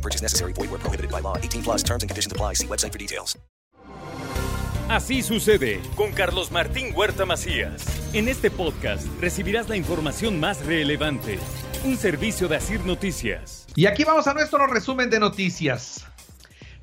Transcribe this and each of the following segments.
No purchase necessary. Void where prohibited by law. 18 plus terms and conditions apply. See website for details. Así sucede con Carlos Martín Huerta Macías. En este podcast recibirás la información más relevante. Un servicio de Asir Noticias. Y aquí vamos a nuestro resumen de noticias.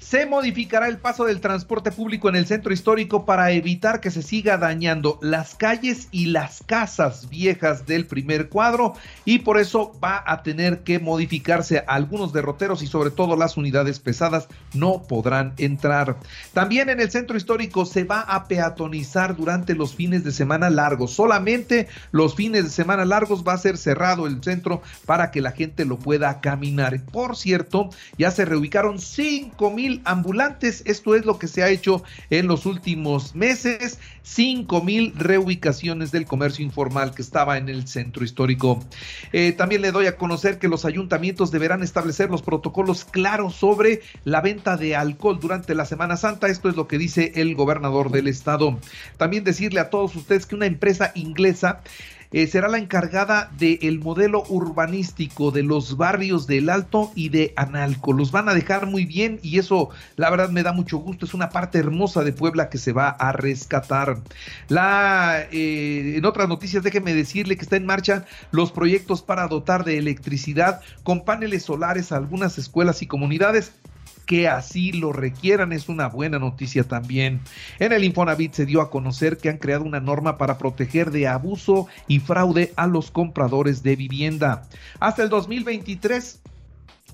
Se modificará el paso del transporte público en el centro histórico para evitar que se siga dañando las calles y las casas viejas del primer cuadro y por eso va a tener que modificarse algunos derroteros y sobre todo las unidades pesadas no podrán entrar. También en el centro histórico se va a peatonizar durante los fines de semana largos. Solamente los fines de semana largos va a ser cerrado el centro para que la gente lo pueda caminar. Por cierto, ya se reubicaron 5 mil ambulantes. Esto es lo que se ha hecho en los últimos meses. 5 mil reubicaciones del comercio informal que estaba en el centro histórico. Eh, también le doy a conocer que los ayuntamientos deberán establecer los protocolos claros sobre la venta de alcohol durante la Semana Santa. Esto es lo que dice el gobernador del estado. También decirle a todos ustedes que una empresa inglesa eh, será la encargada del modelo urbanístico de los barrios del Alto y de Analco. Los van a dejar muy bien y eso la verdad me da mucho gusto. Es una parte hermosa de Puebla que se va a rescatar. Eh, en otras noticias, déjeme decirle que está en marcha los proyectos para dotar de electricidad con paneles solares a algunas escuelas y comunidades que así lo requieran. Es una buena noticia también. En el Infonavit se dio a conocer que han creado una norma para proteger de abuso y fraude a los compradores de vivienda. Hasta el 2023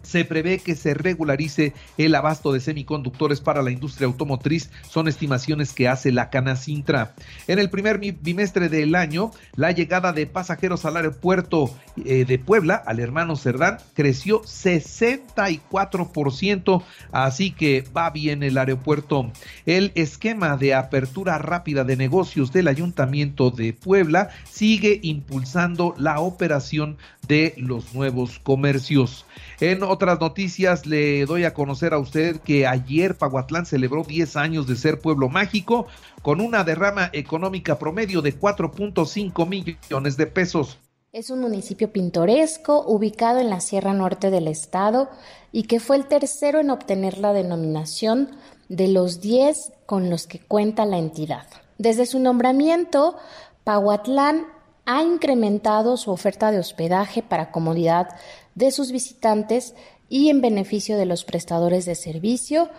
se prevé que se regularice el abasto de semiconductores para la industria automotriz, son estimaciones que hace la Canacintra. En el primer bimestre del año, la llegada de pasajeros al aeropuerto eh, de Puebla, al hermano Cerdán, creció 64%, así que va bien el aeropuerto. El esquema de apertura rápida de negocios del Ayuntamiento de Puebla sigue impulsando la operación de los nuevos comercios. En otras noticias le doy a conocer a usted que ayer Pahuatlán celebró 10 años de ser pueblo mágico con una derrama económica promedio de 4.5 millones de pesos. Es un municipio pintoresco ubicado en la Sierra Norte del estado y que fue el tercero en obtener la denominación de los 10 con los que cuenta la entidad. Desde su nombramiento, Pahuatlán ha incrementado su oferta de hospedaje para comodidad de sus visitantes y en beneficio de los prestadores de servicio.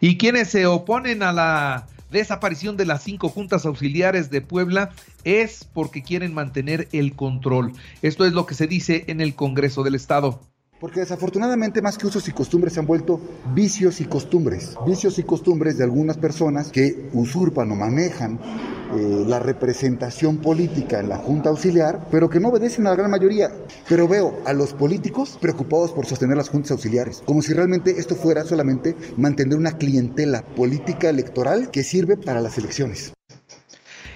Y quienes se oponen a la desaparición de las cinco juntas auxiliares de Puebla es porque quieren mantener el control. Esto es lo que se dice en el Congreso del Estado. Porque desafortunadamente más que usos y costumbres se han vuelto vicios y costumbres. Vicios y costumbres de algunas personas que usurpan o manejan eh, la representación política en la Junta Auxiliar, pero que no obedecen a la gran mayoría. Pero veo a los políticos preocupados por sostener las juntas auxiliares, como si realmente esto fuera solamente mantener una clientela política electoral que sirve para las elecciones.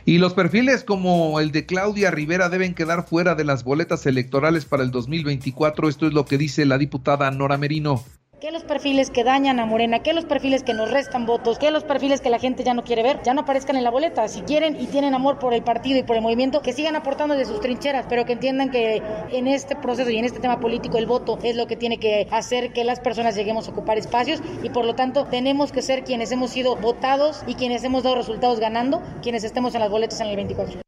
Y los perfiles como el de Claudia Rivera deben quedar fuera de las boletas electorales para el 2024. Esto es lo que dice la diputada Nora Merino que los perfiles que dañan a Morena, que los perfiles que nos restan votos, que los perfiles que la gente ya no quiere ver, ya no aparezcan en la boleta. Si quieren y tienen amor por el partido y por el movimiento, que sigan aportando de sus trincheras, pero que entiendan que en este proceso y en este tema político el voto es lo que tiene que hacer que las personas lleguemos a ocupar espacios y por lo tanto tenemos que ser quienes hemos sido votados y quienes hemos dado resultados ganando, quienes estemos en las boletas en el 24.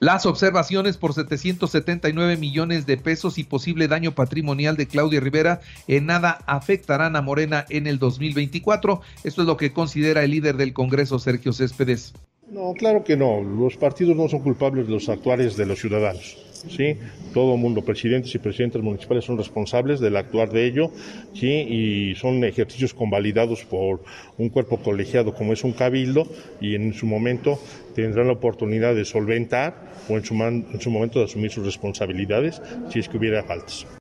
Las observaciones por 779 millones de pesos y posible daño patrimonial de Claudia Rivera en nada afectarán a Morena en el 2024. Esto es lo que considera el líder del Congreso, Sergio Céspedes. No, claro que no. Los partidos no son culpables de los actuales de los ciudadanos. ¿Sí? Todo el mundo, presidentes y presidentes municipales son responsables del actuar de ello, ¿sí? Y son ejercicios convalidados por un cuerpo colegiado como es un cabildo y en su momento tendrán la oportunidad de solventar o en su, en su momento de asumir sus responsabilidades si es que hubiera faltas.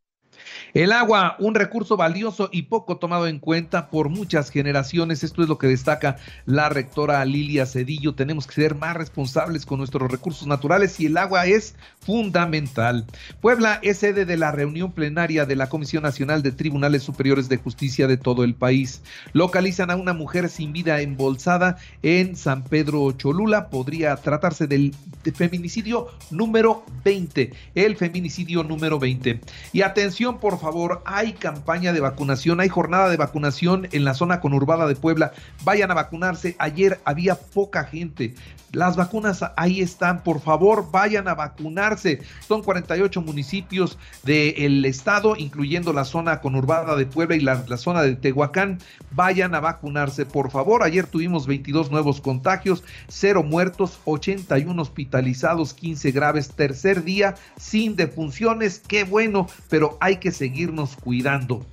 El agua, un recurso valioso y poco tomado en cuenta por muchas generaciones. Esto es lo que destaca la rectora Lilia Cedillo. Tenemos que ser más responsables con nuestros recursos naturales y el agua es fundamental. Puebla es sede de la reunión plenaria de la Comisión Nacional de Tribunales Superiores de Justicia de todo el país. Localizan a una mujer sin vida embolsada en San Pedro Cholula. Podría tratarse del feminicidio número 20. El feminicidio número 20. Y atención, por favor favor, hay campaña de vacunación, hay jornada de vacunación en la zona conurbada de Puebla. Vayan a vacunarse. Ayer había poca gente. Las vacunas ahí están, por favor, vayan a vacunarse. Son 48 municipios del estado, incluyendo la zona conurbada de Puebla y la, la, zona de Tehuacán. Vayan a vacunarse, por favor. Ayer tuvimos 22 nuevos contagios, 0 muertos, 81 hospitalizados, 15 graves. Tercer día sin defunciones, qué bueno, pero hay que seguir seguirnos cuidando.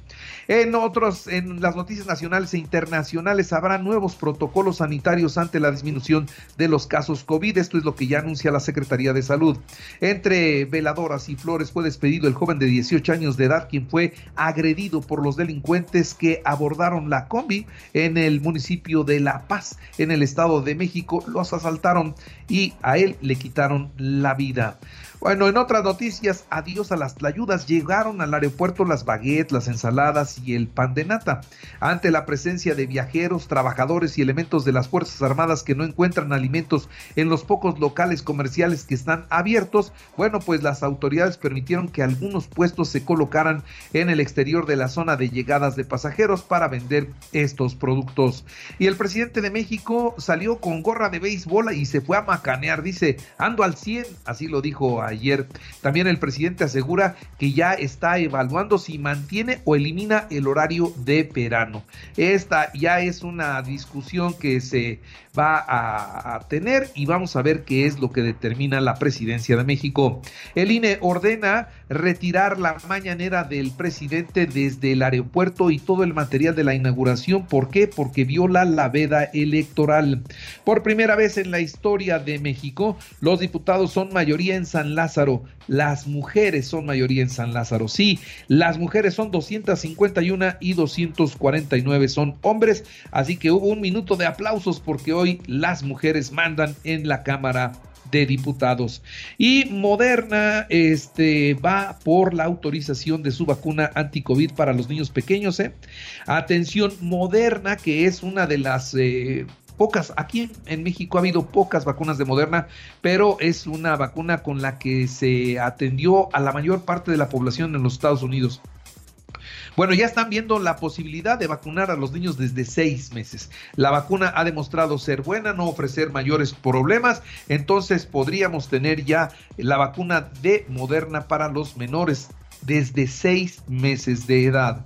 En otros, en las noticias nacionales e internacionales, habrá nuevos protocolos sanitarios ante la disminución de los casos COVID. Esto es lo que ya anuncia la Secretaría de Salud. Entre veladoras y flores fue despedido el joven de 18 años de edad, quien fue agredido por los delincuentes que abordaron la combi en el municipio de La Paz, en el Estado de México. Los asaltaron y a él le quitaron la vida. Bueno, en otras noticias, adiós a las tlayudas. Llegaron al aeropuerto las baguettes, las ensaladas y el pan de nata. Ante la presencia de viajeros, trabajadores y elementos de las Fuerzas Armadas que no encuentran alimentos en los pocos locales comerciales que están abiertos, bueno, pues las autoridades permitieron que algunos puestos se colocaran en el exterior de la zona de llegadas de pasajeros para vender estos productos. Y el presidente de México salió con gorra de béisbol y se fue a macanear. Dice, ando al 100, así lo dijo ayer. También el presidente asegura que ya está evaluando si mantiene o elimina el horario de verano. Esta ya es una discusión que se va a, tener y vamos a ver qué es lo que determina la presidencia de México. El INE ordena retirar la mañanera del presidente desde el aeropuerto y todo el material de la inauguración. ¿Por qué? Porque viola la veda electoral. Por primera vez en la historia de México, los diputados son mayoría en San Lázaro. Las mujeres son mayoría en San Lázaro. Sí, las mujeres son 251 y 249 son hombres. Así que hubo un minuto de aplausos porque hoy las mujeres mandan en la Cámara de Diputados. Y Moderna este, va por la autorización de su vacuna anti-COVID para los niños pequeños. ¿eh? Atención, Moderna, que es una de las... Eh, pocas, aquí en México ha habido pocas vacunas de Moderna, pero es una vacuna con la que se atendió a la mayor parte de la población en los Estados Unidos. Bueno, ya están viendo la posibilidad de vacunar a los niños desde seis meses. La vacuna ha demostrado ser buena, no ofrecer mayores problemas, entonces podríamos tener ya la vacuna de Moderna para los menores desde seis meses de edad.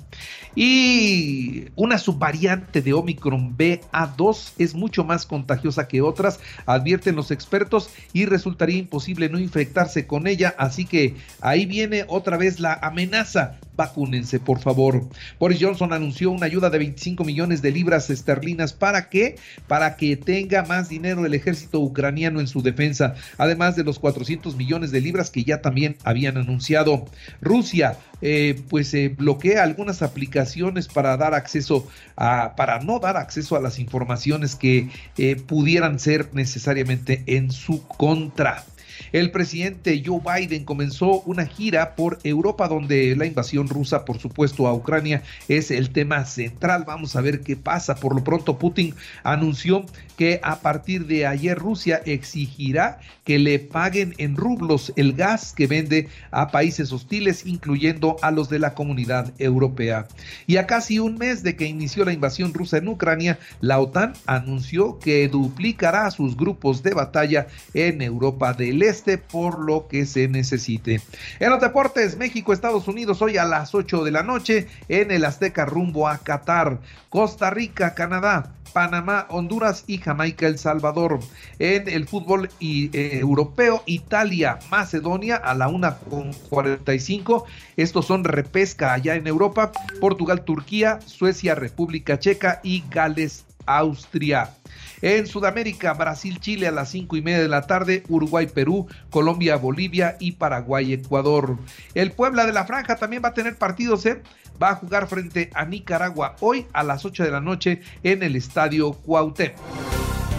Y una subvariante de Omicron BA2 es mucho más contagiosa que otras, advierten los expertos, y resultaría imposible no infectarse con ella. Así que ahí viene otra vez la amenaza vacúnense, por favor. Boris Johnson anunció una ayuda de 25 millones de libras esterlinas. ¿Para qué? Para que tenga más dinero el ejército ucraniano en su defensa, además de los 400 millones de libras que ya también habían anunciado. Rusia, eh, pues eh, bloquea algunas aplicaciones para dar acceso a, para no dar acceso a las informaciones que eh, pudieran ser necesariamente en su contra. El presidente Joe Biden comenzó una gira por Europa donde la invasión rusa, por supuesto, a Ucrania es el tema central. Vamos a ver qué pasa. Por lo pronto, Putin anunció que a partir de ayer Rusia exigirá que le paguen en rublos el gas que vende a países hostiles, incluyendo a los de la comunidad europea. Y a casi un mes de que inició la invasión rusa en Ucrania, la OTAN anunció que duplicará sus grupos de batalla en Europa del Este por lo que se necesite. En los deportes, México, Estados Unidos, hoy a las 8 de la noche en el Azteca rumbo a Qatar, Costa Rica, Canadá. Panamá, Honduras y Jamaica, El Salvador. En el fútbol y, eh, europeo, Italia, Macedonia a la 1.45. Estos son repesca allá en Europa. Portugal, Turquía, Suecia, República Checa y Gales Austria. En Sudamérica, Brasil, Chile a las 5 y media de la tarde, Uruguay, Perú, Colombia, Bolivia y Paraguay, Ecuador. El Puebla de la Franja también va a tener partidos, ¿eh? Va a jugar frente a Nicaragua hoy a las 8 de la noche en el Estadio Cuauhtémoc.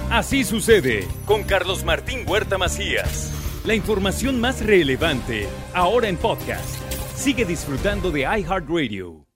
Así sucede con Carlos Martín Huerta Macías. La información más relevante ahora en podcast. Sigue disfrutando de iHeartRadio.